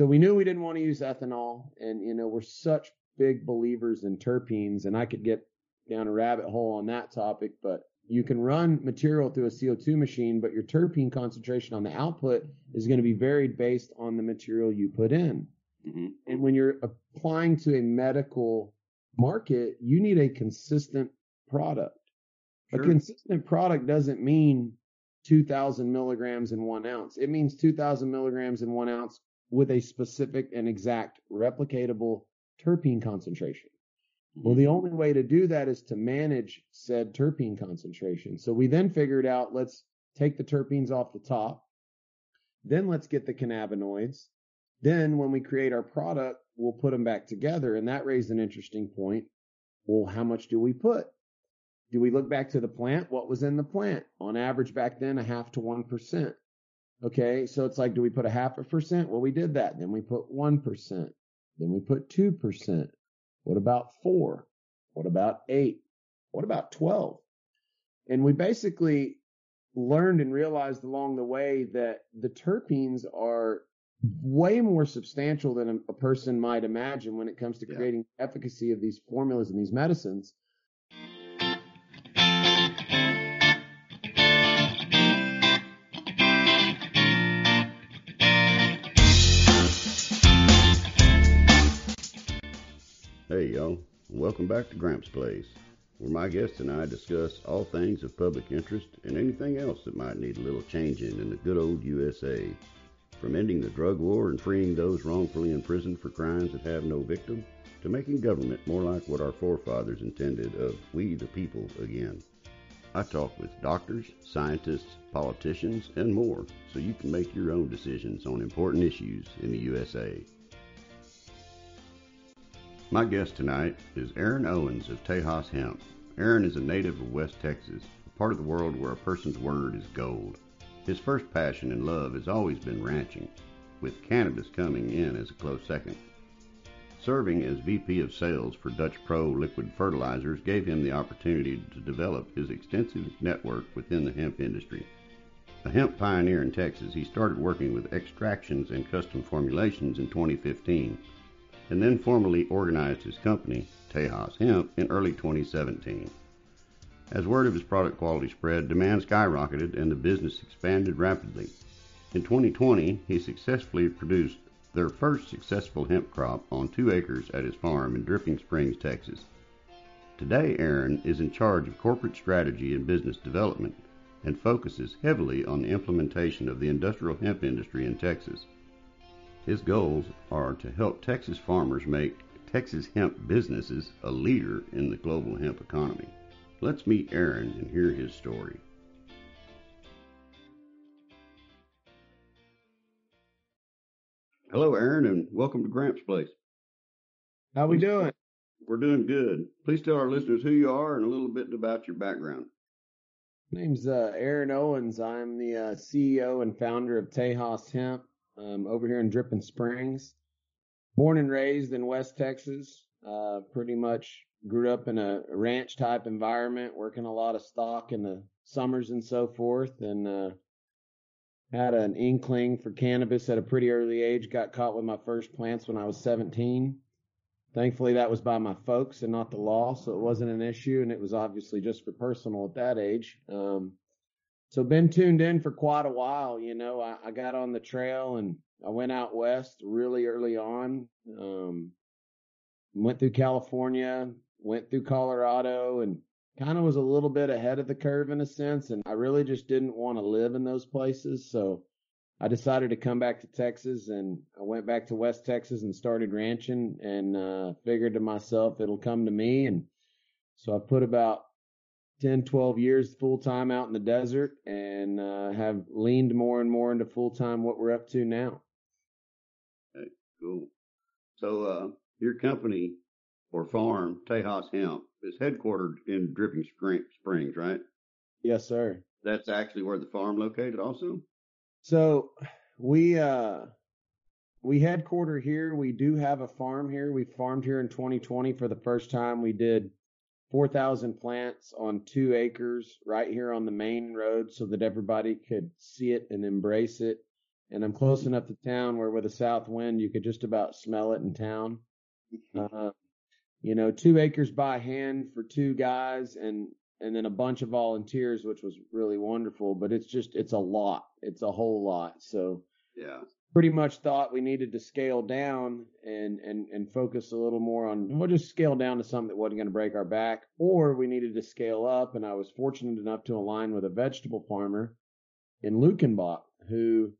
So we knew we didn't want to use ethanol, and you know we're such big believers in terpenes, and I could get down a rabbit hole on that topic, but you can run material through a CO2 machine, but your terpene concentration on the output is going to be varied based on the material you put in. Mm-hmm. And when you're applying to a medical market, you need a consistent product. Sure. A consistent product doesn't mean 2,000 milligrams in one ounce. It means 2,000 milligrams in one ounce with a specific and exact replicatable terpene concentration. Well, mm-hmm. the only way to do that is to manage said terpene concentration. So we then figured out let's take the terpenes off the top. Then let's get the cannabinoids. Then when we create our product, we'll put them back together. And that raised an interesting point. Well, how much do we put? Do we look back to the plant? What was in the plant? On average back then, a half to 1%. Okay. So it's like, do we put a half a percent? Well, we did that. Then we put 1%. Then we put 2%. What about four? What about eight? What about 12? And we basically learned and realized along the way that the terpenes are way more substantial than a, a person might imagine when it comes to Yeah. creating efficacy of these formulas and these medicines. Welcome back to Gramps Place, where my guests and I discuss all things of public interest and anything else that might need a little changing in the good old USA. From ending the drug war and freeing those wrongfully imprisoned for crimes that have no victim, to making government more like what our forefathers intended of we the people again. I talk with doctors, scientists, politicians, and more so you can make your own decisions on important issues in the USA. My guest tonight is Aaron Owens of Tejas Hemp. Aaron is a native of West Texas, a part of the world where a person's word is gold. His first passion and love has always been ranching, with cannabis coming in as a close second. Serving as VP of Sales for Dutch Pro Liquid Fertilizers gave him the opportunity to develop his extensive network within the hemp industry. A hemp pioneer in Texas, he started working with extractions and custom formulations in 2015 and then formally organized his company, Tejas Hemp, in early 2017. As word of his product quality spread, demand skyrocketed and the business expanded rapidly. In 2020, he successfully produced their first successful hemp crop on two acres at his farm in Dripping Springs, Texas. Today, Aaron is in charge of corporate strategy and business development and focuses heavily on the implementation of the industrial hemp industry in Texas. His goals are to help Texas farmers make Texas hemp businesses a leader in the global hemp economy. Let's meet Aaron and hear his story. Hello, Aaron, and welcome to Gramps Place. How we doing? We're doing good. Please tell our listeners who you are and a little bit about your background. My name's uh, Aaron Owens. I'm the uh, CEO and founder of Tejas Hemp um, over here in Dripping Springs. Born and raised in West Texas. Uh, pretty much grew up in a ranch type environment, working a lot of stock in the summers and so forth, and uh, had an inkling for cannabis at a pretty early age. Got caught with my first plants when I was 17. Thankfully, that was by my folks and not the law, so it wasn't an issue, and it was obviously just for personal at that age. Um, so been tuned in for quite a while. You know, I, I got on the trail and I went out west really early on. Um, went through California, went through Colorado, and kind of was a little bit ahead of the curve in a sense. And I really just didn't want to live in those places, so I decided to come back to Texas and I went back to West Texas and started ranching and uh, figured to myself it'll come to me. And so I put about 10, 12 years full time out in the desert and uh, have leaned more and more into full time what we're up to now. Cool. So, uh, your company or farm, Tejas Hemp, is headquartered in Dripping Spring- Springs, right? Yes, sir. That's actually where the farm located also? So we uh we headquarter here. We do have a farm here. We farmed here in 2020 for the first time. We did 4,000 plants on two acres right here on the main road so that everybody could see it and embrace it. and I'm close enough to town where with a south wind you could just about smell it in town. Uh, you know, two acres by hand for two guys, and and then a bunch of volunteers, which was really wonderful. But it's just it's a lot. It's a whole lot. So Yeah. Pretty much thought we needed to scale down and and and focus a little more on we'll just scale down to something that wasn't going to break our back or we needed to scale up and I was fortunate enough to align with a vegetable farmer in Luckenbach who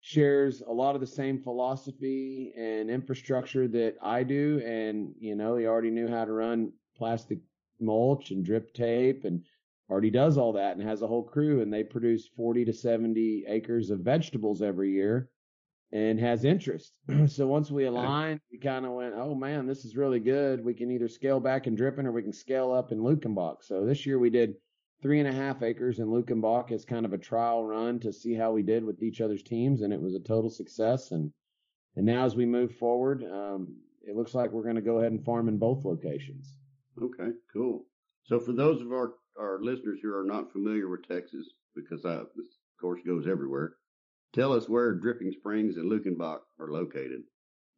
shares a lot of the same philosophy and infrastructure that I do. And you know he already knew how to run plastic mulch and drip tape and already does all that and has a whole crew and they produce 40 to 70 acres of vegetables every year and has interest. so once we aligned, we kind of went, oh man, this is really good. We can either scale back in Dripping or we can scale up in Luckenbach. So this year we did three and a half acres in Luckenbach as kind of a trial run to see how we did with each other's teams, and it was a total success. And and now as we move forward, um, it looks like we're going to go ahead and farm in both locations. Okay, cool. So for those of our, our listeners who are not familiar with Texas, because I, this of course goes everywhere, tell us where Dripping Springs and Luckenbach are located.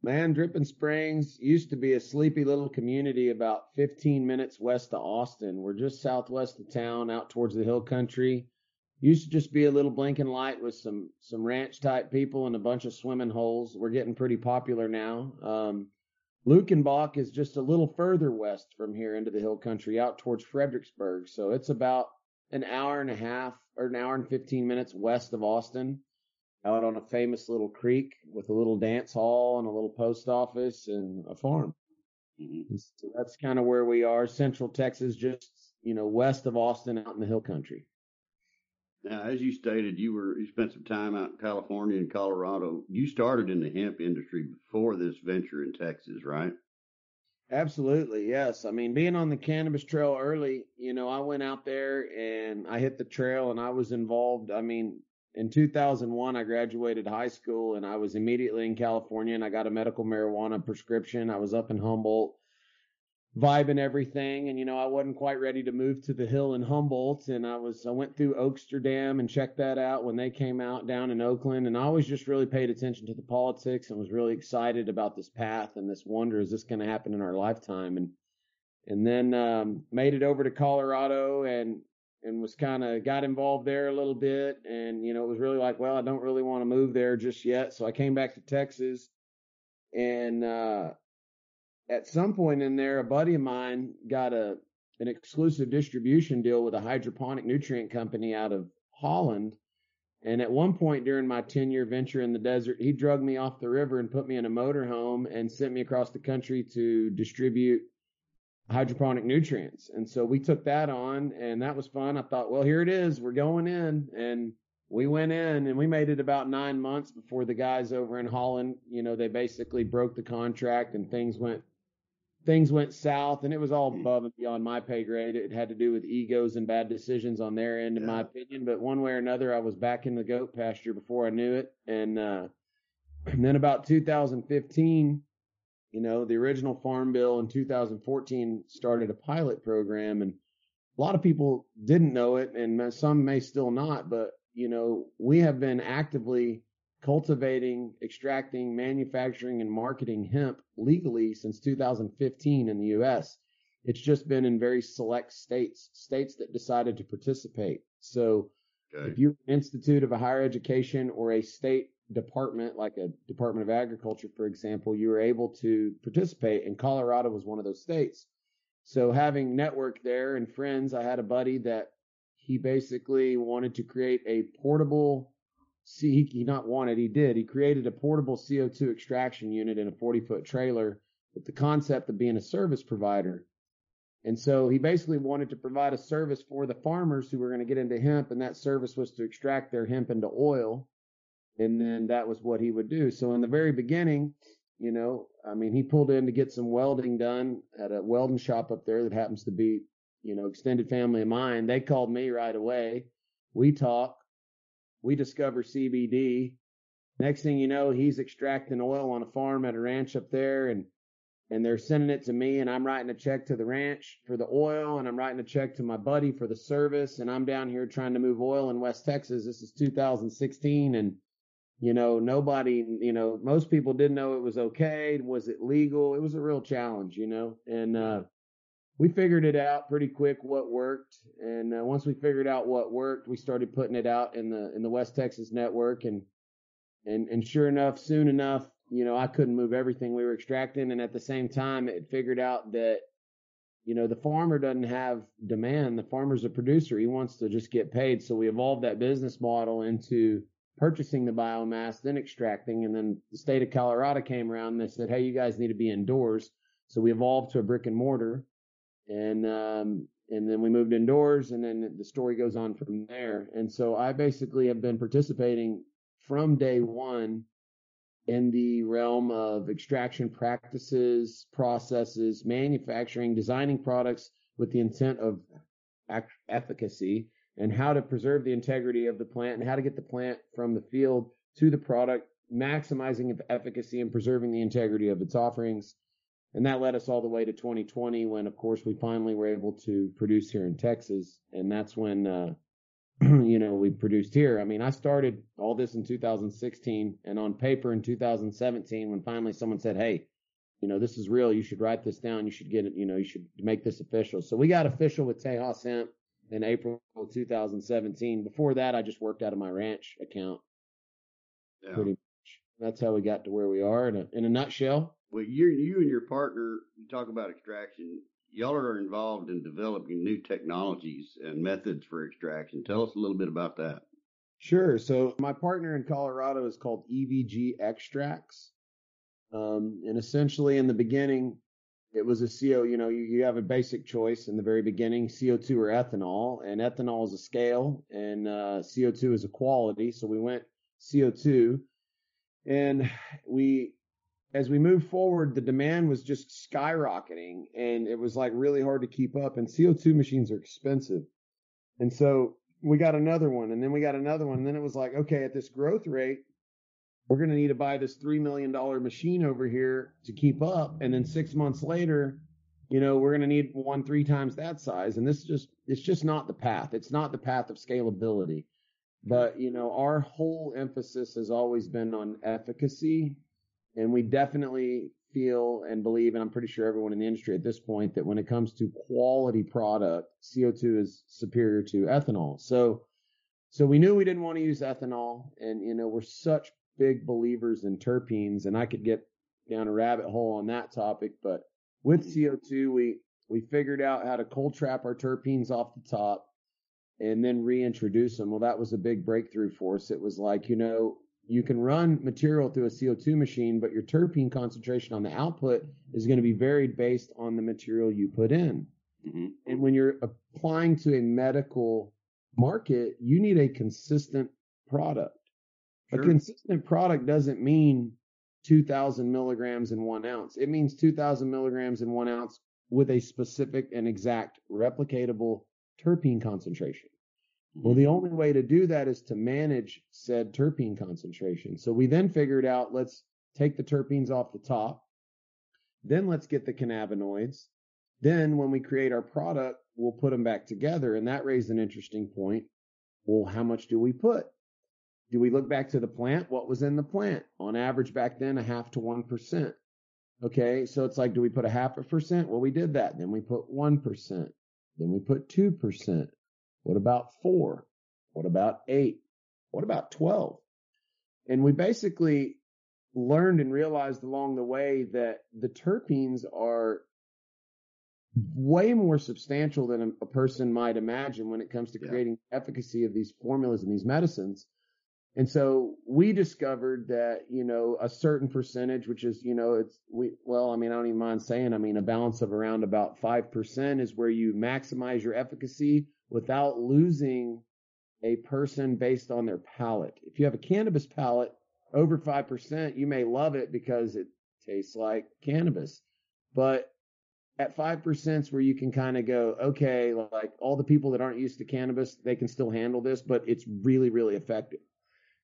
Man, Dripping Springs used to be a sleepy little community about 15 minutes west of Austin. We're just southwest of town, out towards the hill country. Used to just be a little blinking light with some some ranch type people and a bunch of swimming holes. We're getting pretty popular now. Um, is just a little further west from here into the hill country, out towards Fredericksburg. So it's about an hour and a half or an hour and 15 minutes west of Austin out on a famous little creek with a little dance hall and a little post office and a farm. Mhm. And so that's kind of where we are, Central Texas, just you know west of Austin, out in the hill country. Now, as you stated, you were you spent some time out in California and Colorado. You started in the hemp industry before this venture in Texas, right? Absolutely, yes. I mean, being on the cannabis trail early, you know, I went out there and I hit the trail and I was involved. I mean, in 2001, I graduated high school and I was immediately in California and I got a medical marijuana prescription. I was up in Humboldt, vibing everything. And, you know, I wasn't quite ready to move to the hill in Humboldt. And I was, I went through Oaksterdam and checked that out when they came out down in Oakland. And I always just really paid attention to the politics and was really excited about this path and this wonder, is this going to happen in our lifetime? And, and then um, made it over to Colorado and and was kind of got involved there a little bit. And you know it was really like well I don't really want to move there just yet. So I came back to Texas. And uh at some point in there a buddy of mine got a an exclusive distribution deal with a hydroponic nutrient company out of Holland. And at one point during my 10 year venture in the desert he drugged me off the river and put me in a motorhome and sent me across the country to distribute hydroponic nutrients. And so we took that on and that was fun. I thought, well, here it is. We're going in. And we went in and we made it about nine months before the guys over in Holland, you know, they basically broke the contract and things went things went south and it was all above and beyond my pay grade. It had to do with egos and bad decisions on their end, in my opinion. But one way or another, I was back in the goat pasture before I knew it. And uh and then about 2015, you know, the original farm bill in 2014 started a pilot program and a lot of people didn't know it and some may still not, but you know, we have been actively cultivating, extracting, manufacturing and marketing hemp legally since 2015 in the US. It's just been in very select states, states that decided to participate. So Okay. if you're an institute of a higher education or a state department, like a Department of Agriculture, for example, you were able to participate, and Colorado was one of those states. So having network there and friends, I had a buddy that he basically wanted to create a portable. See, he, he not wanted, he did. He created a portable CO2 extraction unit in a 40 foot trailer with the concept of being a service provider. And so he basically wanted to provide a service for the farmers who were going to get into hemp, and that service was to extract their hemp into oil. And then that was what he would do. So in the very beginning, you know, I mean, he pulled in to get some welding done at a welding shop up there that happens to be, you know, extended family of mine. They called me right away. We talk. We discover CBD. Next thing you know, he's extracting oil on a farm at a ranch up there and and they're sending it to me and I'm writing a check to the ranch for the oil and I'm writing a check to my buddy for the service and I'm down here trying to move oil in West Texas. This is 2016 and You know, nobody, you know, most people didn't know it was okay. Was it legal? It was a real challenge, you know, and, uh, we figured it out pretty quick what worked. And uh, once we figured out what worked, we started putting it out in the, in the West Texas network. And, and, and sure enough, soon enough, you know, I couldn't move everything we were extracting. And at the same time, it figured out that, you know, the farmer doesn't have demand. The farmer's a producer. He wants to just get paid. So we evolved that business model into, purchasing the biomass, then extracting, and then the state of Colorado came around and they said, "Hey, you guys need to be indoors." So we evolved to a brick and mortar, and um, and then we moved indoors, and then the story goes on from there. And so I basically have been participating from day one in the realm of extraction practices, processes, manufacturing, designing products with the intent of efficacy and how to preserve the integrity of the plant and how to get the plant from the field to the product, maximizing efficacy and preserving the integrity of its offerings. And that led us all the way to 2020 when, of course, we finally were able to produce here in Texas. And that's when, uh, you know, we produced here. I mean, I started all this in 2016 and on paper in 2017 when finally someone said, Hey, you know, this is real. You should write this down. You should get it. You know, you should make this official. So we got official with Tejas Hemp in April 2017. Before that, I just worked out of my ranch account. Yeah. Pretty much. That's how we got to where we are in a, in a nutshell. Well, you you and your partner, you talk about extraction. Y'all are involved in developing new technologies and methods for extraction. Tell us a little bit about that. Sure. So my partner in Colorado is called EVG Extracts. Um, and essentially in the beginning, it was a CO, you know, you, you have a basic choice in the very beginning, CO2 or ethanol, and ethanol is a scale and uh, CO2 is a quality. So we went CO2 and we, as we moved forward, the demand was just skyrocketing and it was like really hard to keep up and CO2 machines are expensive. And so we got another one and then we got another one. And then it was like, okay, at this growth rate, we're going to need to buy this $3 million machine over here to keep up. And then six months later, you know, we're going to need one three times that size. And this is just, it's just not the path. It's not the path of scalability. But, you know, our whole emphasis has always been on efficacy. And we definitely feel and believe, and I'm pretty sure everyone in the industry at this point, that when it comes to quality product, CO2 is superior to ethanol. So, so we knew we didn't want to use ethanol and, you know, we're such big believers in terpenes, and I could get down a rabbit hole on that topic. But with CO2, we we figured out how to cold trap our terpenes off the top and then reintroduce them. Well, that was a big breakthrough for us. It was like, you know, you can run material through a CO2 machine, but your terpene concentration on the output is going to be varied based on the material you put in. Mm-hmm. And when you're applying to a medical market, you need a consistent product. Sure. A consistent product doesn't mean 2000 milligrams in one ounce. It means 2000 milligrams in one ounce with a specific and exact replicatable terpene concentration. Well, the mm-hmm. only way to do that is to manage said terpene concentration. So we then figured out let's take the terpenes off the top. Then let's get the cannabinoids. Then when we create our product, we'll put them back together. And that raised an interesting point. Well, how much do we put? Do we look back to the plant? What was in the plant? On average back then, a half to 1%. Okay. So it's like, do we put a half a percent? Well, we did that. Then we put 1%. Then we put 2%. What about four? What about eight? What about 12? And we basically learned and realized along the way that the terpenes are way more substantial than a, person might imagine when it comes to creating yeah. efficacy of these formulas and these medicines. And so we discovered that, you know, a certain percentage, which is, you know, it's, we, well, I mean, I don't even mind saying, I mean, a balance of around about 5% is where you maximize your efficacy without losing a person based on their palate. If you have a cannabis palate over 5%, you may love it because it tastes like cannabis. But at 5% is where you can kind of go, okay, like all the people that aren't used to cannabis, they can still handle this, but it's really, really effective.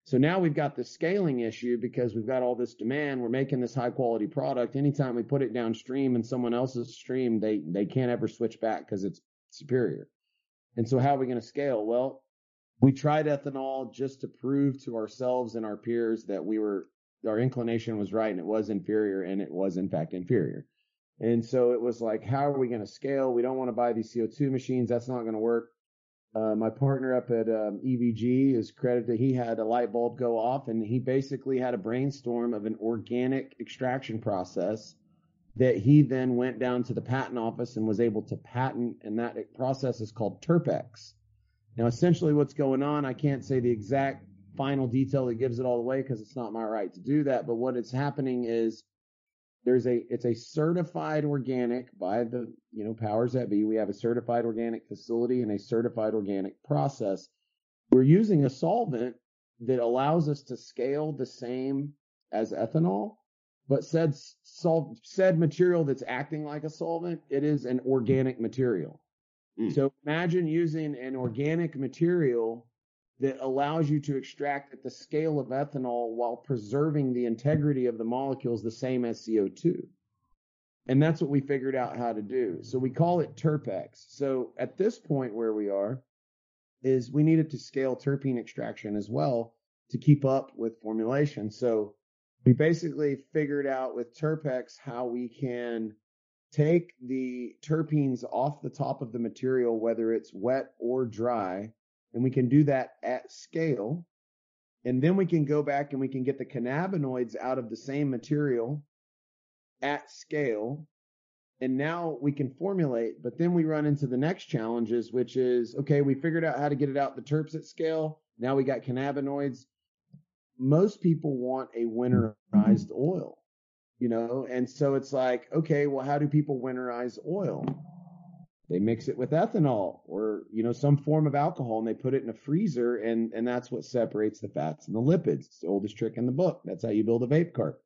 So now we've got the scaling issue because we've got all this demand. We're making this high quality product. Anytime we put it downstream in someone else's stream, they, they can't ever switch back because it's superior. And so how are we going to scale? Well, we tried ethanol just to prove to ourselves and our peers that we were our inclination was right and it was inferior and it was in fact inferior. And so it was like, how are we going to scale? We don't want to buy these CO2 machines. That's not going to work. Uh, my partner up at um, EVG is credited. He had a light bulb go off, and he basically had a brainstorm of an organic extraction process that he then went down to the patent office and was able to patent. And that process is called Terpex. Now, essentially, what's going on? I can't say the exact final detail that gives it all away because it's not my right to do that. But what is happening is there's a it's a certified organic by the you know powers that be. We have a certified organic facility and a certified organic process. We're using a solvent that allows us to scale the same as ethanol, but said sol- said material that's acting like a solvent, it is an organic material. Mm. So imagine using an organic material that allows you to extract at the scale of ethanol while preserving the integrity of the molecules the same as CO2. And that's what we figured out how to do. So we call it Terpex. So at this point where we are is we needed to scale terpene extraction as well to keep up with formulation. So we basically figured out with Terpex how we can take the terpenes off the top of the material, whether it's wet or dry, and we can do that at scale. And then we can go back and we can get the cannabinoids out of the same material at scale. And now we can formulate, but then we run into the next challenges, which is okay, we figured out how to get it out the terps at scale. Now we got cannabinoids. Most people want a winterized mm-hmm. oil, you know, and so it's like, okay, well, how do people winterize oil? They mix it with ethanol or you know some form of alcohol and they put it in a freezer and and that's what separates the fats and the lipids. It's the oldest trick in the book. That's how you build a vape cart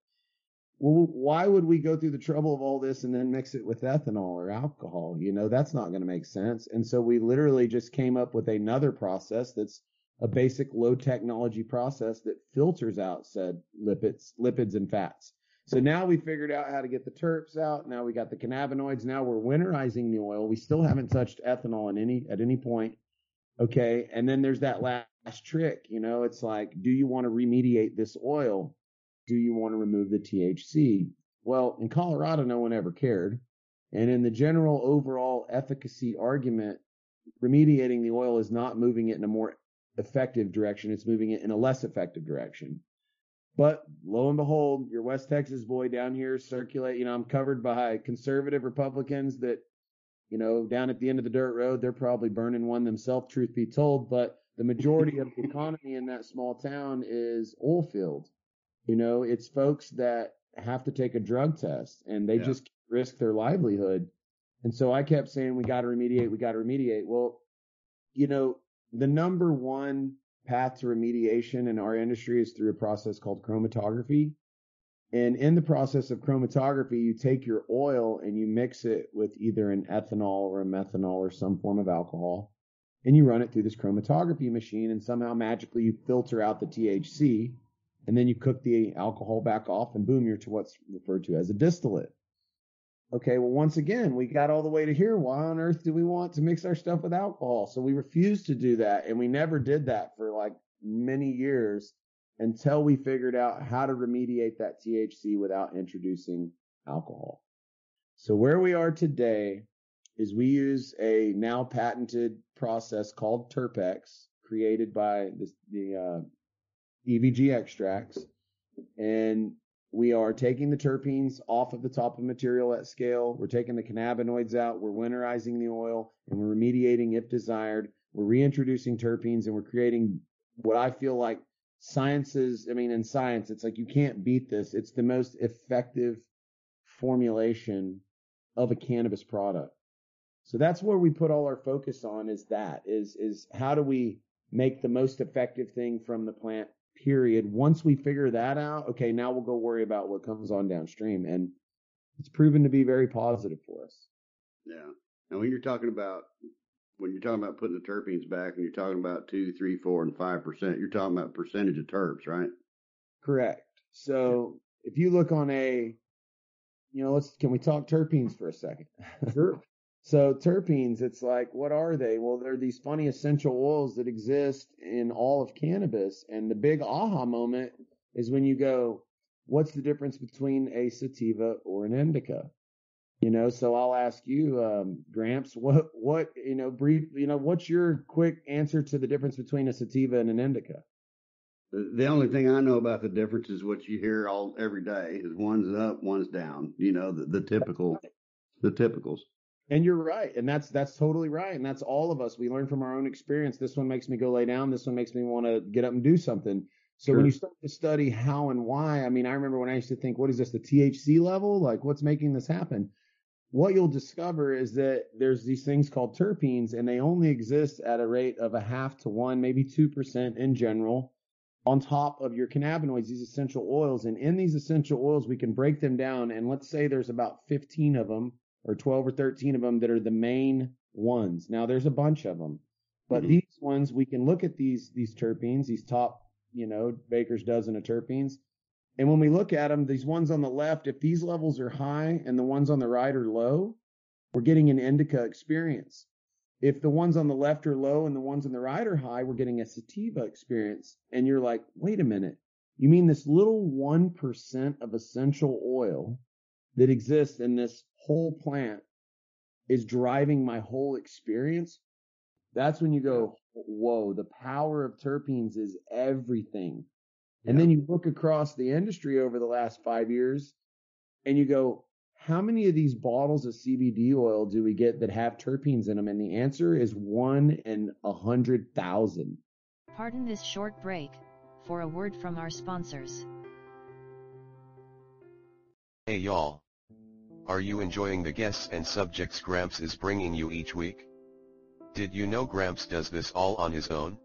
well why would we go through the trouble of all this and then mix it with ethanol or alcohol? You know that's not going to make sense. And so we literally just came up with another process that's a basic low technology process that filters out said lipids lipids and fats so now we figured out how to get the terps out. Now we got the cannabinoids. Now we're winterizing the oil. We still haven't touched ethanol in any at any point. Okay. And then there's that last trick. You know, it's like, do you want to remediate this oil? Do you want to remove the THC? Well, in Colorado, no one ever cared. And in the general overall efficacy argument, remediating the oil is not moving it in a more effective direction. It's moving it in a less effective direction. But lo and behold, your West Texas boy down here circulate. You know, I'm covered by conservative Republicans that, you know, down at the end of the dirt road, they're probably burning one themselves, truth be told. But the majority of the economy in that small town is oil field. You know, it's folks that have to take a drug test and they yeah. just risk their livelihood. And so I kept saying, we got to remediate, we got to remediate. Well, you know, the number one path to remediation in our industry is through a process called chromatography. And in the process of chromatography, you take your oil and you mix it with either an ethanol or a methanol or some form of alcohol, and you run it through this chromatography machine, and somehow magically you filter out the THC, and then you cook the alcohol back off, and boom, you're to what's referred to as a distillate. Okay, well, once again, we got all the way to here. Why on earth do we want to mix our stuff with alcohol? So we refused to do that. And we never did that for like many years until we figured out how to remediate that THC without introducing alcohol. So where we are today is we use a now patented process called Terpex created by the uh, EVG extracts. And we are taking the terpenes off of the top of material at scale. We're taking the cannabinoids out. We're winterizing the oil and we're remediating if desired. We're reintroducing terpenes and we're creating what I feel like sciences. I mean, in science, it's like you can't beat this. It's the most effective formulation of a cannabis product. So that's where we put all our focus on is that is, is how do we make the most effective thing from the plant period. Once we figure that out, okay, now we'll go worry about what comes on downstream. And it's proven to be very positive for us. Yeah. And when you're talking about when you're talking about putting the terpenes back and you're talking about two, three, four, and five percent, you're talking about percentage of terps, right? Correct. So if you look on a you know, let's can we talk terpenes for a second? Sure. So terpenes, it's like, what are they? Well, they're these funny essential oils that exist in all of cannabis. And the big aha moment is when you go, what's the difference between a sativa or an indica? You know, so I'll ask you, um, Gramps, what, what, you know, brief, you know, what's your quick answer to the difference between a sativa and an indica? The only thing I know about the difference is what you hear all every day is one's up, one's down. You know, the, the typical, the typicals. And you're right, and that's that's totally right, and that's all of us. We learn from our own experience. This one makes me go lay down. This one makes me want to get up and do something. So sure. when you start to study how and why, I mean, I remember when I used to think, what is this, the THC level? Like, what's making this happen? What you'll discover is that there's these things called terpenes, and they only exist at a rate of a half to one, maybe two percent in general on top of your cannabinoids, these essential oils. And in these essential oils, we can break them down. And let's say there's about 15 of them or 12 or 13 of them that are the main ones. Now there's a bunch of them, but mm-hmm. these ones, we can look at these, these terpenes, these top, you know, baker's dozen of terpenes. And when we look at them, these ones on the left, if these levels are high and the ones on the right are low, we're getting an indica experience. If the ones on the left are low and the ones on the right are high, we're getting a sativa experience. And you're like, wait a minute. You mean this little 1% of essential oil that exists in this whole plant is driving my whole experience? That's when you go, whoa, the power of terpenes is everything. Yeah. And then you look across the industry over the last five years and you go, how many of these bottles of CBD oil do we get that have terpenes in them? And the answer is one in a hundred thousand. Pardon this short break for a word from our sponsors. Hey y'all. Are you enjoying the guests and subjects Gramps is bringing you each week? Did you know Gramps does this all on his own?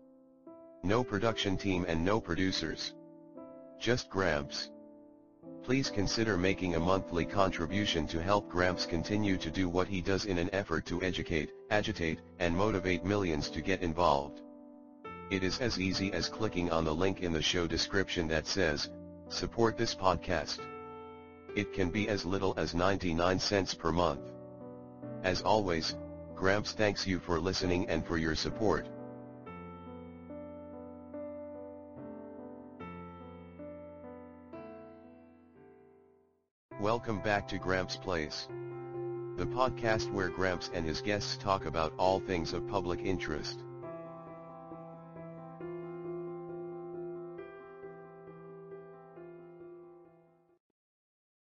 No production team and no producers. Just Gramps. Please consider making a monthly contribution to help Gramps continue to do what he does in an effort to educate, agitate, and motivate millions to get involved. It is as easy as clicking on the link in the show description that says, support this podcast. It can be as little as 99 cents per month. As always, Gramps thanks you for listening and for your support. Welcome back to Gramps Place. The podcast where Gramps and his guests talk about all things of public interest.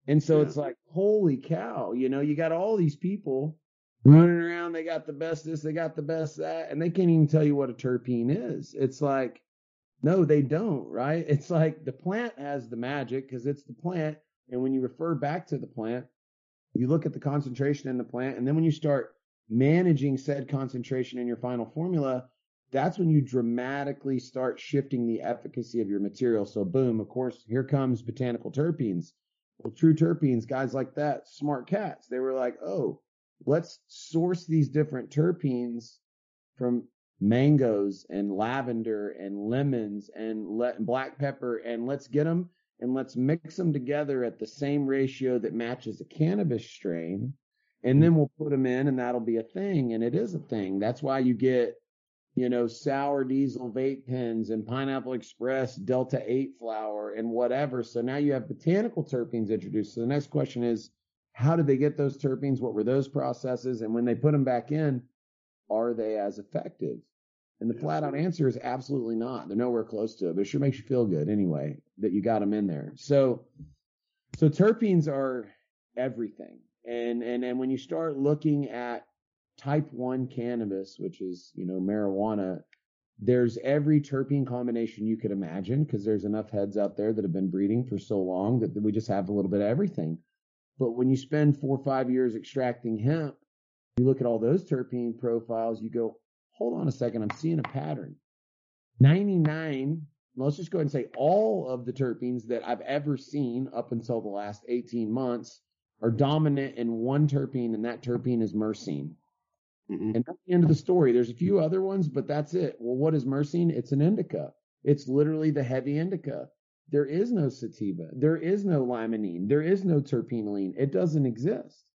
And so yeah. it's like, holy cow, you know, you got all these people running around, they got the best this, they got the best that, and they can't even tell you what a terpene is. It's like, no, they don't, right? It's like the plant has the magic because it's the plant and when you refer back to the plant, you look at the concentration in the plant. And then when you start managing said concentration in your final formula, that's when you dramatically start shifting the efficacy of your material. So boom, of course, here comes botanical terpenes. Well, true terpenes, guys like that, smart cats, they were like, oh, let's source these different terpenes from mangoes and lavender and lemons and le- black pepper and let's get them and let's mix them together at the same ratio that matches a cannabis strain. And then hmm. we'll put them in and that'll be a thing. And it is a thing. That's why you get, you know, sour diesel vape pens and pineapple express delta 8 flower and whatever. So now you have botanical terpenes introduced. So the next question is, how did they get those terpenes? What were those processes? And when they put them back in, are they as effective? And the flat out answer is absolutely not. They're nowhere close to it, but it sure makes you feel good anyway that you got them in there. So, so terpenes are everything. And, and, and when you start looking at type one cannabis, which is, you know, marijuana, there's every terpene combination you could imagine because there's enough heads out there that have been breeding for so long that we just have a little bit of everything. But when you spend four or five years extracting hemp, you look at all those terpene profiles, you go, hold on a second, I'm seeing a pattern. 99, let's just go ahead and say all of the terpenes that I've ever seen up until the last 18 months are dominant in one terpene, and that terpene is myrcene. Mm-hmm. And that's the end of the story. There's a few other ones, but that's it. Well, what is myrcene? It's an indica. It's literally the heavy indica. There is no sativa. There is no limonene. There is no terpinolene. It doesn't exist.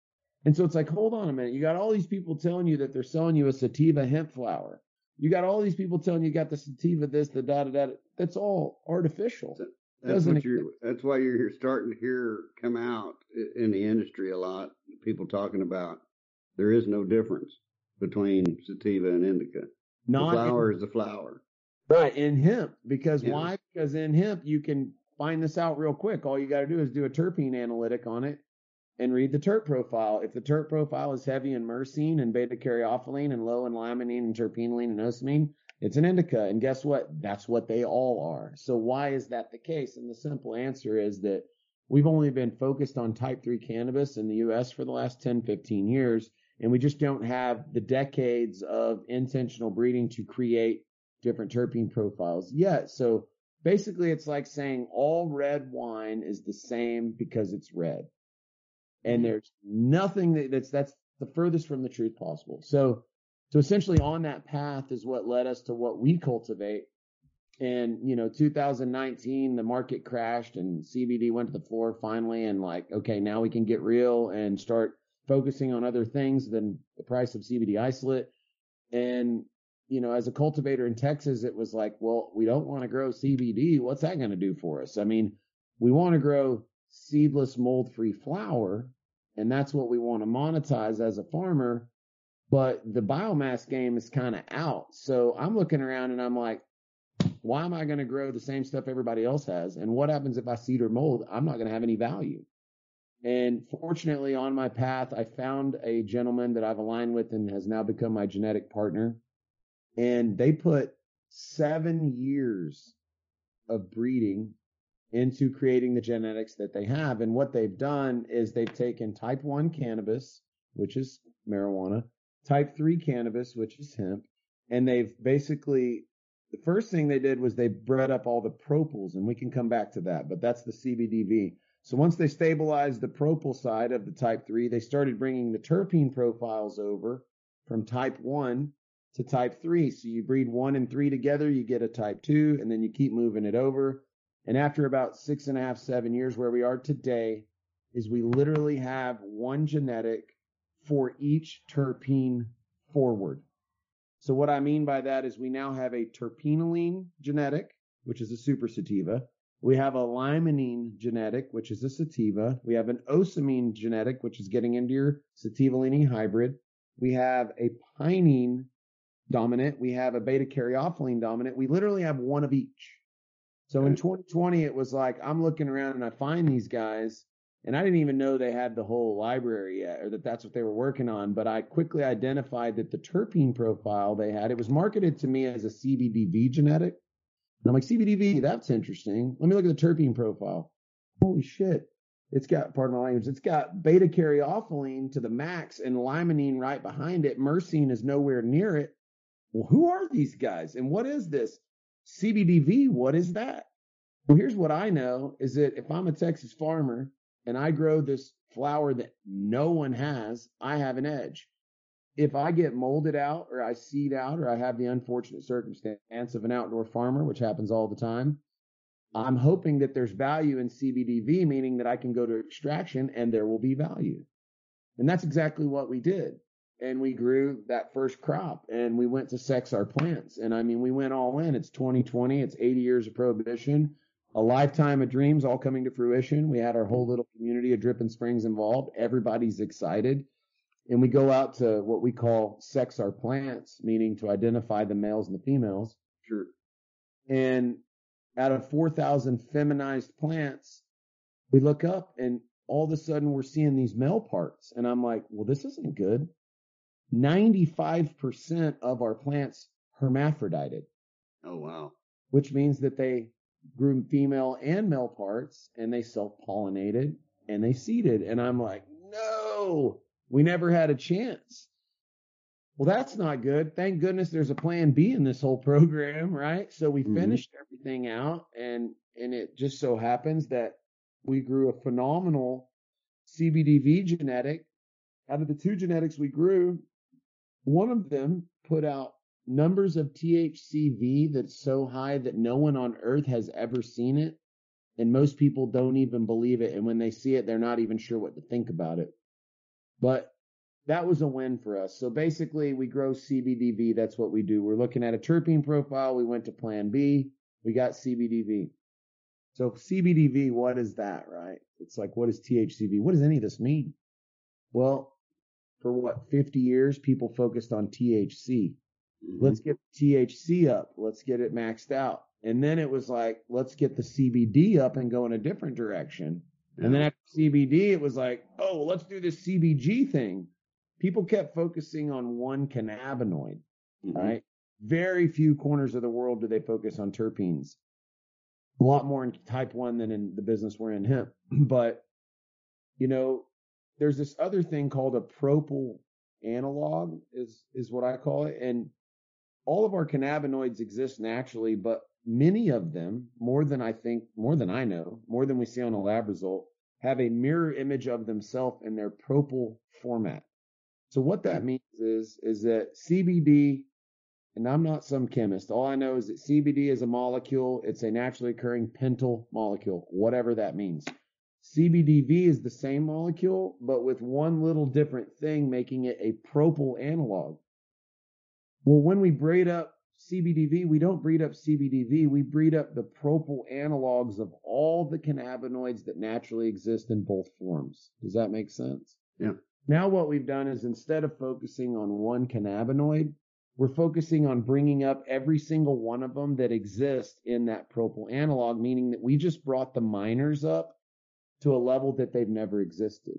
And so it's like, hold on a minute. You got all these people telling you that they're selling you a sativa hemp flower. You got all these people telling you, you got the sativa this, the da da da. That's all artificial. That's what you're. That's why you're starting to hear come out in the industry a lot. People talking about there is no difference between sativa and indica. The Not flower is the flower. Right, in hemp. Because Yeah. why? Because in hemp you can find this out real quick. All you got to do is do a terpene analytic on it and read the terp profile. If the terp profile is heavy in myrcene and beta caryophyllene and low in limonene and terpinolene and ocimene, it's an indica. And guess what? That's what they all are. So why is that the case? And the simple answer is that we've only been focused on type 3 cannabis in the US for the last 10, 15 years. And we just don't have the decades of intentional breeding to create different terpene profiles yet. So basically, it's like saying all red wine is the same because it's red. And mm-hmm. there's nothing that, that's that's the furthest from the truth possible. So so essentially on that path is what led us to what we cultivate. And you know, 2019, the market crashed and CBD went to the floor finally, and like, okay, now we can get real and start focusing on other things than the price of CBD isolate. And you know, as a cultivator in Texas, it was like, well, we don't want to grow CBD. What's that going to do for us? I mean, we want to grow seedless mold free flower, and that's what we want to monetize as a farmer. But the biomass game is kind of out. So I'm looking around and I'm like, why am I going to grow the same stuff everybody else has? And what happens if I seed or mold? I'm not going to have any value. And fortunately, on my path, I found a gentleman that I've aligned with and has now become my genetic partner. And they put seven years of breeding into creating the genetics that they have. And what they've done is they've taken type 1 cannabis, which is marijuana, type 3 cannabis, which is hemp, and they've basically the first thing they did was they bred up all the propyls, and we can come back to that, but that's the CBDV. So once they stabilized the propyl side of the type 3, they started bringing the terpene profiles over from type 1 to type 3. So you breed 1 and 3 together, you get a type 2, and then you keep moving it over. And after about six and a half, seven years, where we are today, is we literally have one genetic for each terpene forward. So what I mean by that is we now have a terpinolene genetic, which is a super sativa. We have a limonene genetic, which is a sativa. We have an ocimene genetic, which is getting into your sativa-leaning hybrid. We have a pinene dominant. We have a beta caryophyllene dominant. We literally have one of each. So in 2020, it was like I'm looking around and I find these guys, and I didn't even know they had the whole library yet, or that that's what they were working on. But I quickly identified that the terpene profile they had, it was marketed to me as a CBDV genetic. And I'm like, CBDV, that's interesting. Let me look at the terpene profile. Holy shit. It's got, pardon my language, it's got beta caryophyllene to the max and limonene right behind it. Myrcene is nowhere near it. Well, who are these guys? And what is this? CBDV, what is that? Well, here's what I know is that if I'm a Texas farmer and I grow this flower that no one has, I have an edge. If I get molded out or I seed out or I have the unfortunate circumstance of an outdoor farmer, which happens all the time, I'm hoping that there's value in CBDV, meaning that I can go to extraction and there will be value. And that's exactly what we did. And we grew that first crop and we went to sex our plants. And I mean, we went all in. It's 2020. It's 80 years of prohibition, a lifetime of dreams all coming to fruition. We had our whole little community of Dripping Springs involved. Everybody's excited. And we go out to what we call sex our plants, meaning to identify the males and the females. Sure. And out of 4,000 feminized plants, we look up and all of a sudden we're seeing these male parts. And I'm like, well, this isn't good. 95% of our plants hermaphrodited, Oh wow. which means that they grew female and male parts and they self pollinated and they seeded. And I'm like, no, we never had a chance. Well, that's not good. Thank goodness there's a plan B in this whole program, right? So we Mhm. finished everything out and, and it just so happens that we grew a phenomenal CBDV genetic. Out of the two genetics we grew, one of them put out numbers of THCV that's so high that no one on earth has ever seen it. And most people don't even believe it. And when they see it, they're not even sure what to think about it. But that was a win for us. So basically, we grow CBDV. That's what we do. We're looking at a terpene profile. We went to Plan B. We got CBDV. So CBDV, what is that, right? It's like, what is THCV? What does any of this mean? Well, for what 50 years, people focused on THC. Mm-hmm. Let's get THC up. Let's get it maxed out. And then it was like, let's get the CBD up and go in a different direction. And then after CBD, it was like, oh, let's do this CBG thing. People kept focusing on one cannabinoid, mm-hmm. right? Very few corners of the world do they focus on terpenes. A lot more in type one than in the business we're in hemp. But, you know, there's this other thing called a propyl analog is, is what I call it. And all of our cannabinoids exist naturally, but many of them, more than I think, more than I know, more than we see on a lab result, have a mirror image of themselves in their propyl format. So what that hmm. means is, is that CBD, and I'm not some chemist. All I know is that CBD is a molecule. It's a naturally occurring pentyl molecule, whatever that means. CBDV is the same molecule, but with one little different thing making it a propyl analog. Well, when we braid up CBDV, we don't breed up CBDV, we breed up the propyl analogs of all the cannabinoids that naturally exist in both forms. Does that make sense? Yeah. Now what we've done is instead of focusing on one cannabinoid, we're focusing on bringing up every single one of them that exist in that propyl analog, meaning that we just brought the minors up to a level that they've never existed.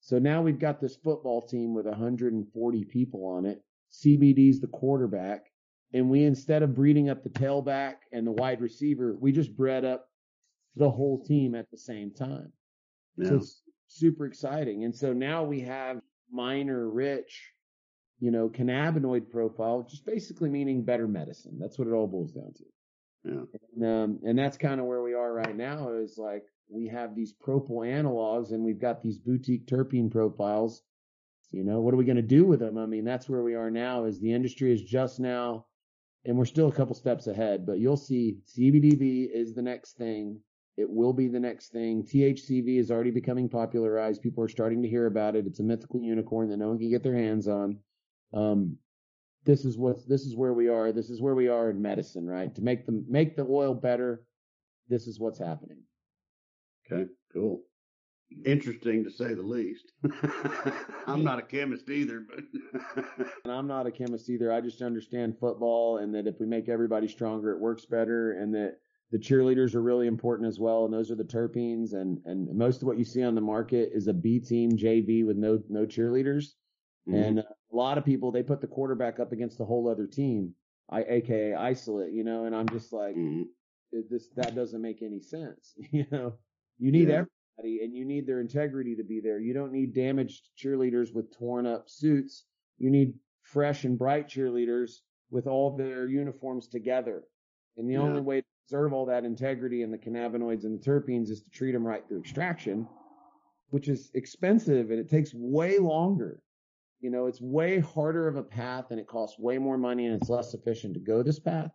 So now we've got this football team with 140 people on it. CBD's the quarterback and we instead of breeding up the tailback and the wide receiver, we just bred up the whole team at the same time. Yeah. So it's super exciting. And so now we have minor rich, you know, cannabinoid profile, just basically meaning better medicine. That's what it all boils down to. Yeah. And, um, and that's kind of where we are right now is like we have these propyl analogs and we've got these boutique terpene profiles. You know, what are we going to do with them? I mean, that's where we are now is the industry is just now and we're still a couple steps ahead, but you'll see CBDV is the next thing. It will be the next thing. THCV is already becoming popularized. People are starting to hear about it. It's a mythical unicorn that no one can get their hands on. Um, this is what this is where we are. This is where we are in medicine, right? To make the make the oil better, this is what's happening. Okay, cool interesting to say the least. I'm not a chemist either, but and I'm not a chemist either. I just understand football and that if we make everybody stronger, it works better, and that the cheerleaders are really important as well, and those are the terpenes. And and most of what you see on the market is a B team JV with no no cheerleaders, mm-hmm. and a lot of people they put the quarterback up against the whole other team, I aka isolate, you know. And I'm just like, mm-hmm. this that doesn't make any sense, you know. You need yeah and you need their integrity to be there. You don't need damaged cheerleaders with torn up suits. You need fresh and bright cheerleaders with all their uniforms together. And the yeah. only way to preserve all that integrity and the cannabinoids and the terpenes is to treat them right through extraction, which is expensive and it takes way longer. You know, it's way harder of a path and it costs way more money and it's less efficient to go this path,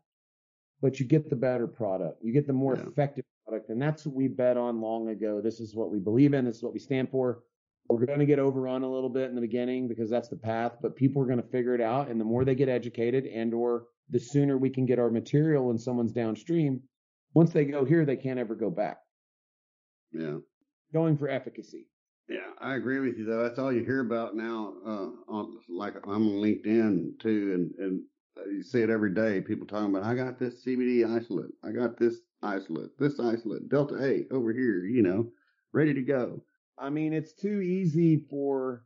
but you get the better product. You get the more yeah. effective product. And that's what we bet on long ago. This is what we believe in. This is what we stand for. We're going to get overrun a little bit in the beginning because that's the path, but people are going to figure it out. And the more they get educated and or the sooner we can get our material in someone's downstream, once they go here, they can't ever go back. Yeah. Going for efficacy. Yeah, I agree with you though. That's all you hear about now. Uh, on like I'm on LinkedIn too, and and you see it every day. People talking about I got this CBD isolate. I got this isolate, this isolate, Delta 8 over here, you know, ready to go. I mean, it's too easy for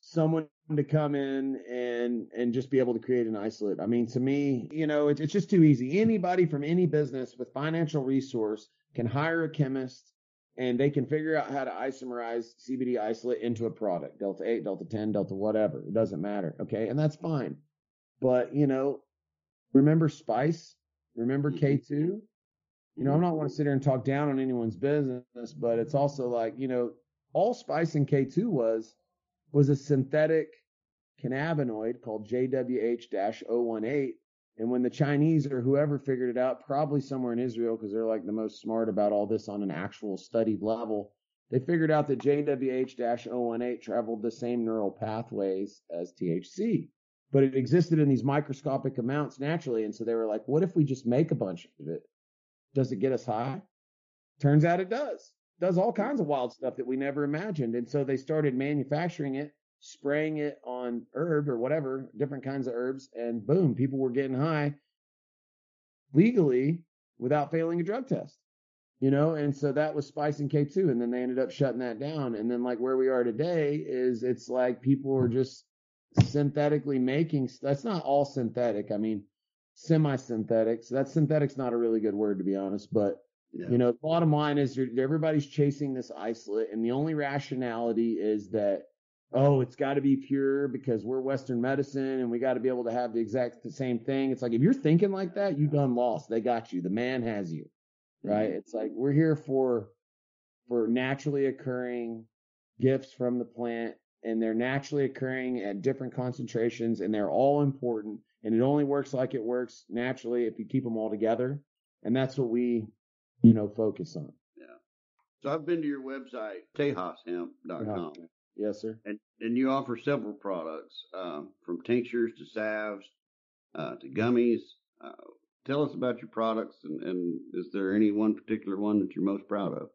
someone to come in and and just be able to create an isolate. I mean, to me, you know, it's it's just too easy. Anybody from any business with financial resource can hire a chemist and they can figure out how to isomerize CBD isolate into a product, Delta 8, Delta 10, Delta whatever. It doesn't matter. Okay. And that's fine. But, you know, remember Spice? Remember mm-hmm. K2? you know, I'm not want to sit here and talk down on anyone's business, but it's also like, you know, all Spice and K2 was was a synthetic cannabinoid called JWH-018. And when the Chinese or whoever figured it out, probably somewhere in Israel, because they're like the most smart about all this on an actual studied level, they figured out that JWH-018 traveled the same neural pathways as THC, but it existed in these microscopic amounts naturally. And so they were like, what if we just make a bunch of it? Does it get us high? Turns out it does. It does all kinds of wild stuff that we never imagined. And so they started manufacturing it, spraying it on herb or whatever, different kinds of herbs, and boom, people were getting high legally without failing a drug test you know and so that was spice and k2 and then they ended up shutting that down and then like where we are today is it's like people are hmm. just synthetically making that's not all synthetic i mean semi-synthetics. that synthetic's not a really good word to be honest but yeah. you know bottom line is everybody's chasing this isolate and the only rationality is that oh it's got to be pure because we're western medicine and we got to be able to have the exact the same thing it's like if you're thinking like that you've done lost they got you the man has you right? Mm-hmm. It's like we're here for for naturally occurring gifts from the plant and they're naturally occurring at different concentrations and they're all important and it only works like it works naturally if you keep them all together and that's what we you know focus on. Yeah. So i've been to your website tejashemp.com yes sir. And and you offer several products um, from tinctures to salves uh, to gummies. Uh, tell us about your products and, and is there any one particular one that you're most proud of?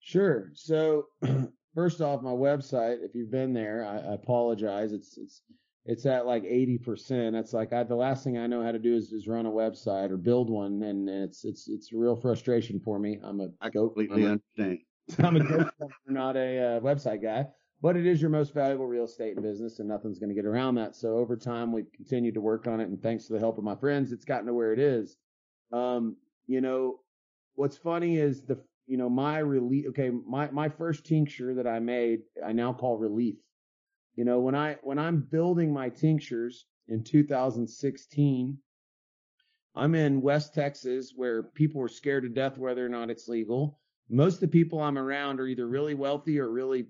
Sure. So first off, my website, if you've been there, I, I apologize. It's, it's, it's at like 80%. That's like I, the last thing I know how to do is, is run a website or build one. And it's, it's, it's a real frustration for me. I'm a I completely I'm a, understand. I'm a goat, not a uh, website guy but it is your most valuable real estate in business and nothing's going to get around that. So over time, we've continued to work on it. And thanks to the help of my friends, it's gotten to where it is. Um, you know, what's funny is the, you know, my relief, okay, my, my first tincture that I made, I now call relief. You know, when I, when I'm building my tinctures in 2016, I'm in West Texas where people are scared to death whether or not it's legal. Most of the people I'm around are either really wealthy or really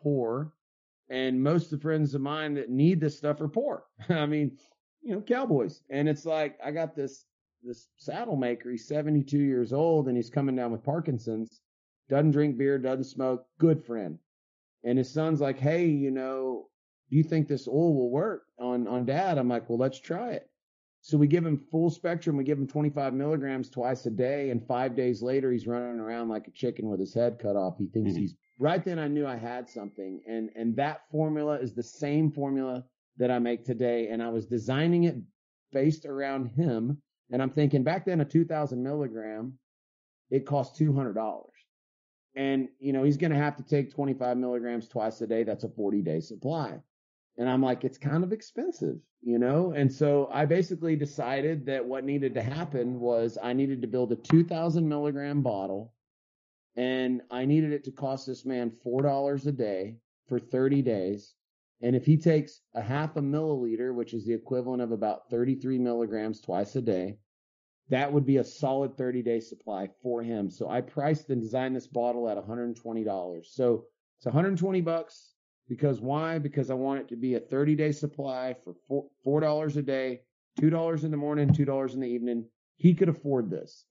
poor. And most of the friends of mine that need this stuff are poor. I mean, you know, cowboys. And it's like, I got this, this saddle maker. He's 72 years old and he's coming down with Parkinson's. Doesn't drink beer, doesn't smoke. Good friend. And his son's like, Hey, you know, do you think this oil will work on, on dad? I'm like, well, let's try it. So we give him full spectrum. We give him 25 milligrams twice a day. And five days later, he's running around like a chicken with his head cut off. He thinks mm-hmm. he's right then I knew I had something. And, and that formula is the same formula that I make today. And I was designing it based around him. And I'm thinking back then a 2000 milligram, it cost $200. And, you know, he's going to have to take 25 milligrams twice a day. That's a 40 day supply. And I'm like, it's kind of expensive, you know? And so I basically decided that what needed to happen was I needed to build a 2000 milligram bottle and I needed it to cost this man $4 a day for 30 days. And if he takes a half a milliliter, which is the equivalent of about 33 milligrams twice a day, that would be a solid 30 day supply for him. So I priced and designed this bottle at $120. So it's 120 bucks because why? Because I want it to be a 30 day supply for $4 a day, $2 in the morning, $2 in the evening. He could afford this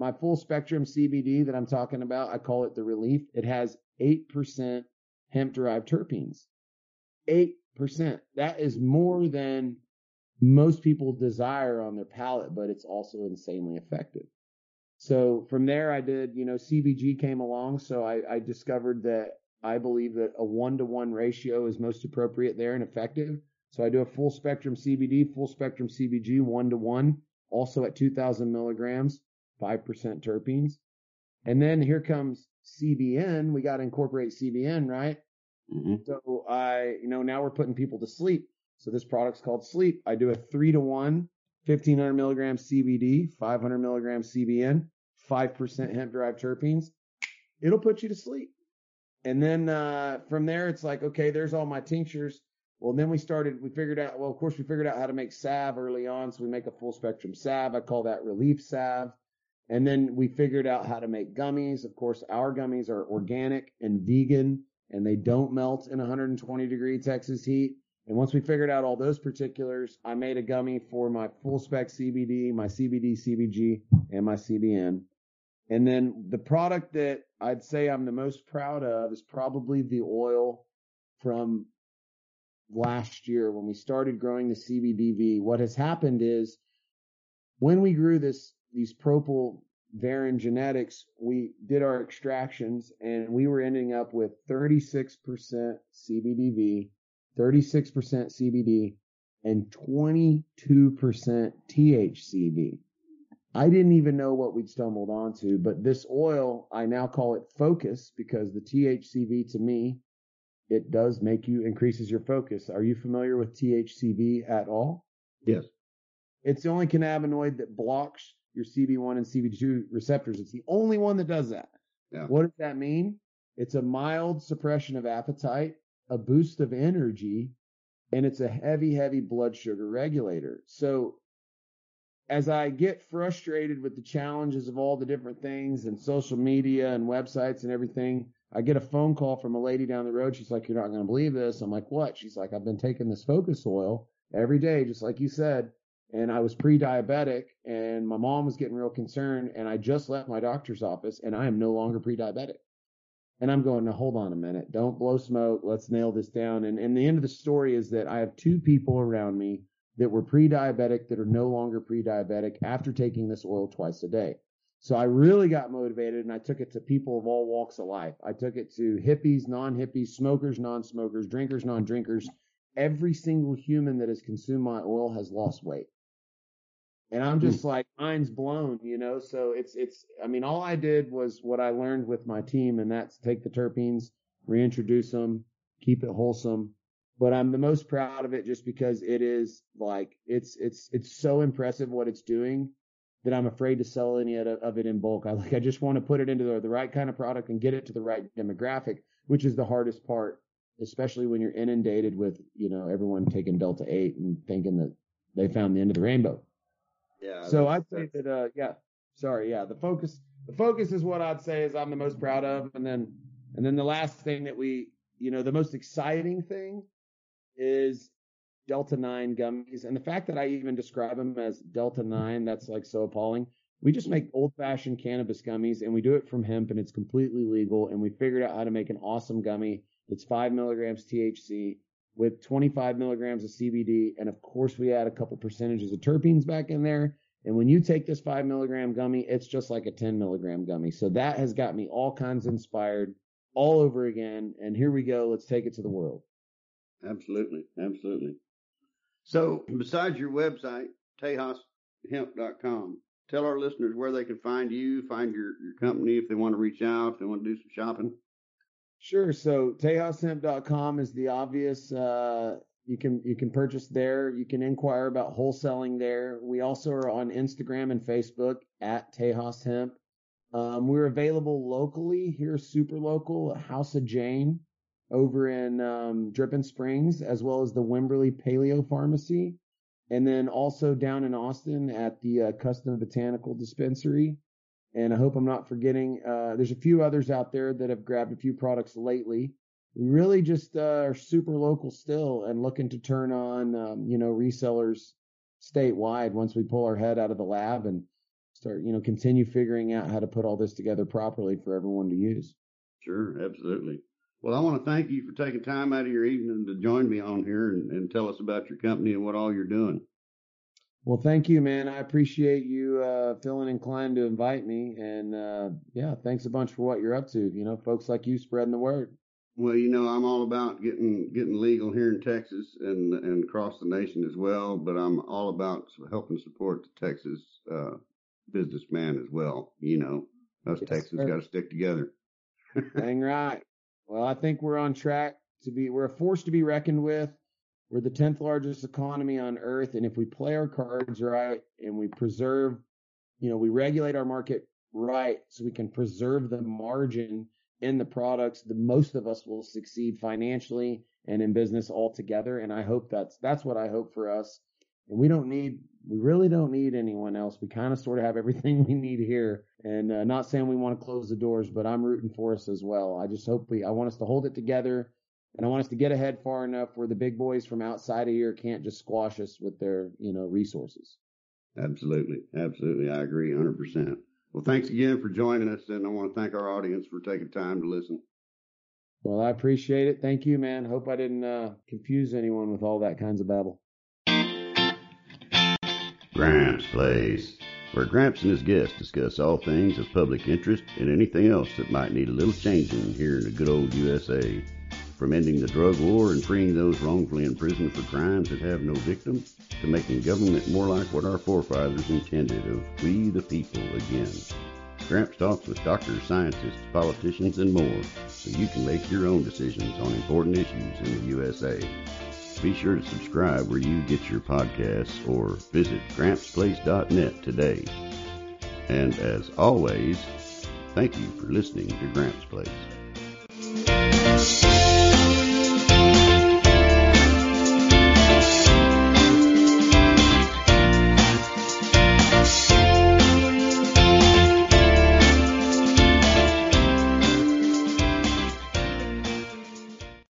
my full spectrum CBD that I'm talking about, I call it the relief. It has 8% hemp derived terpenes. 8%. That is more than most people desire on their palate, but it's also insanely effective. So from there, I did, you know, CBG came along. So I, I discovered that I believe that a one to one ratio is most appropriate there and effective. So I do a full spectrum CBD, full spectrum CBG, one to one also at 2000 milligrams, 5% terpenes. And then here comes CBN. We got to incorporate CBN, right? Mm-hmm. So I, you know, now we're putting people to sleep. So this product's called Sleep. I do a three to one, 1500 milligrams CBD, 500 milligrams CBN, 5% hemp derived terpenes. It'll put you to sleep. And then, uh, from there, it's like, okay, there's all my tinctures. Well, then we started, we figured out, well, of course, we figured out how to make salve early on. So we make a full spectrum salve. I call that relief salve. And then we figured out how to make gummies. Of course, our gummies are organic and vegan and they don't melt in 120 degree Texas heat. And once we figured out all those particulars, I made a gummy for my full spec CBD, my CBD, CBG, and my CBN. And then the product that I'd say I'm the most proud of is probably the oil from last year when we started growing the CBDV. What has happened is when we grew this, these propyl Varin genetics, we did our extractions and we were ending up with 36% CBDV, 36% CBD, and 22% THCV. I didn't even know what we'd stumbled onto, but this oil, I now call it focus because the THCV to me, it does make you increases your focus. Are you familiar with THCV at all? Yes. It's the only cannabinoid that blocks your CB1 and CB2 receptors. It's the only one that does that. Yeah. What does that mean? It's a mild suppression of appetite, a boost of energy, and it's a heavy, heavy blood sugar regulator. So as I get frustrated with the challenges of all the different things and social media and websites and everything, I get a phone call from a lady down the road. She's like, You're not going to believe this. I'm like, What? She's like, I've been taking this focus oil every day, just like you said. And I was pre diabetic and my mom was getting real concerned. And I just left my doctor's office and I am no longer pre diabetic. And I'm going, Now hold on a minute. Don't blow smoke. Let's nail this down. And, and the end of the story is that I have two people around me that were pre diabetic that are no longer pre diabetic after taking this oil twice a day. So I really got motivated and I took it to people of all walks of life. I took it to hippies, non hippies, smokers, non smokers, drinkers, non drinkers. Every single human that has consumed my oil has lost weight. And I'm just like, mind's blown, you know? So it's, it's, I mean, all I did was what I learned with my team and that's take the terpenes, reintroduce them, keep it wholesome. But I'm the most proud of it just because it is like, it's, it's, it's so impressive what it's doing that I'm afraid to sell any of it in bulk. I like, I just want to put it into the, the right kind of product and get it to the right demographic, which is the hardest part, especially when you're inundated with, you know, everyone taking Delta 8 and thinking that they found the end of the rainbow. Yeah. So I'd say that, uh, yeah, sorry. Yeah. The focus, the focus is what I'd say is I'm the most proud of. And then, and then the last thing that we, you know, the most exciting thing is Delta 9 gummies. And the fact that I even describe them as Delta 9, that's like so appalling. We just make old fashioned cannabis gummies and we do it from hemp and it's completely legal. And we figured out how to make an awesome gummy that's five milligrams THC with 25 milligrams of CBD. And of course, we add a couple percentages of terpenes back in there. And when you take this five milligram gummy, it's just like a 10 milligram gummy. So that has got me all kinds inspired all over again. And here we go. Let's take it to the world. Absolutely. Absolutely. So besides your website, TejasHemp.com, tell our listeners where they can find you, find your, your company if they want to reach out, if they want to do some shopping. Sure. So TejasHemp.com is the obvious. Uh, you can you can purchase there. You can inquire about wholesaling there. We also are on Instagram and Facebook at Tejas Hemp. Um, we're available locally here, super local, House of Jane over in um, Dripping Springs, as well as the Wimberley Paleo Pharmacy, and then also down in Austin at the uh, Custom Botanical Dispensary. And I hope I'm not forgetting. Uh, there's a few others out there that have grabbed a few products lately. We really just uh, are super local still and looking to turn on, um, you know, resellers statewide once we pull our head out of the lab and start, you know, continue figuring out how to put all this together properly for everyone to use. Sure, absolutely. Well, I want to thank you for taking time out of your evening to join me on here and, and tell us about your company and what all you're doing. Well, thank you, man. I appreciate you uh, feeling inclined to invite me, and uh, yeah, thanks a bunch for what you're up to. You know, folks like you spreading the word. Well, you know, I'm all about getting getting legal here in Texas and and across the nation as well. But I'm all about helping support the Texas uh, businessman as well. You know, us yes, Texans got to stick together. Dang right. Well, I think we're on track to be. We're a force to be reckoned with. We're the 10th largest economy on earth. And if we play our cards right and we preserve, you know, we regulate our market right so we can preserve the margin in the products, the most of us will succeed financially and in business altogether. And I hope that's, that's what I hope for us. And we don't need, we really don't need anyone else. We kind of sort of have everything we need here. And uh, not saying we want to close the doors, but I'm rooting for us as well. I just hope we, I want us to hold it together and I want us to get ahead far enough where the big boys from outside of here can't just squash us with their, you know, resources. Absolutely. Absolutely. I agree 100%. Well, thanks again for joining us, and I want to thank our audience for taking time to listen. Well, I appreciate it. Thank you, man. Hope I didn't uh, confuse anyone with all that kinds of babble. Gramps Place, where Gramps and his guests discuss all things of public interest and anything else that might need a little changing here in the good old USA. From ending the drug war and freeing those wrongfully imprisoned for crimes that have no victims, to making government more like what our forefathers intended of we the people again. Gramps talks with doctors, scientists, politicians, and more, so you can make your own decisions on important issues in the USA. Be sure to subscribe where you get your podcasts or visit grampsplace.net today. And as always, thank you for listening to Gramps Place.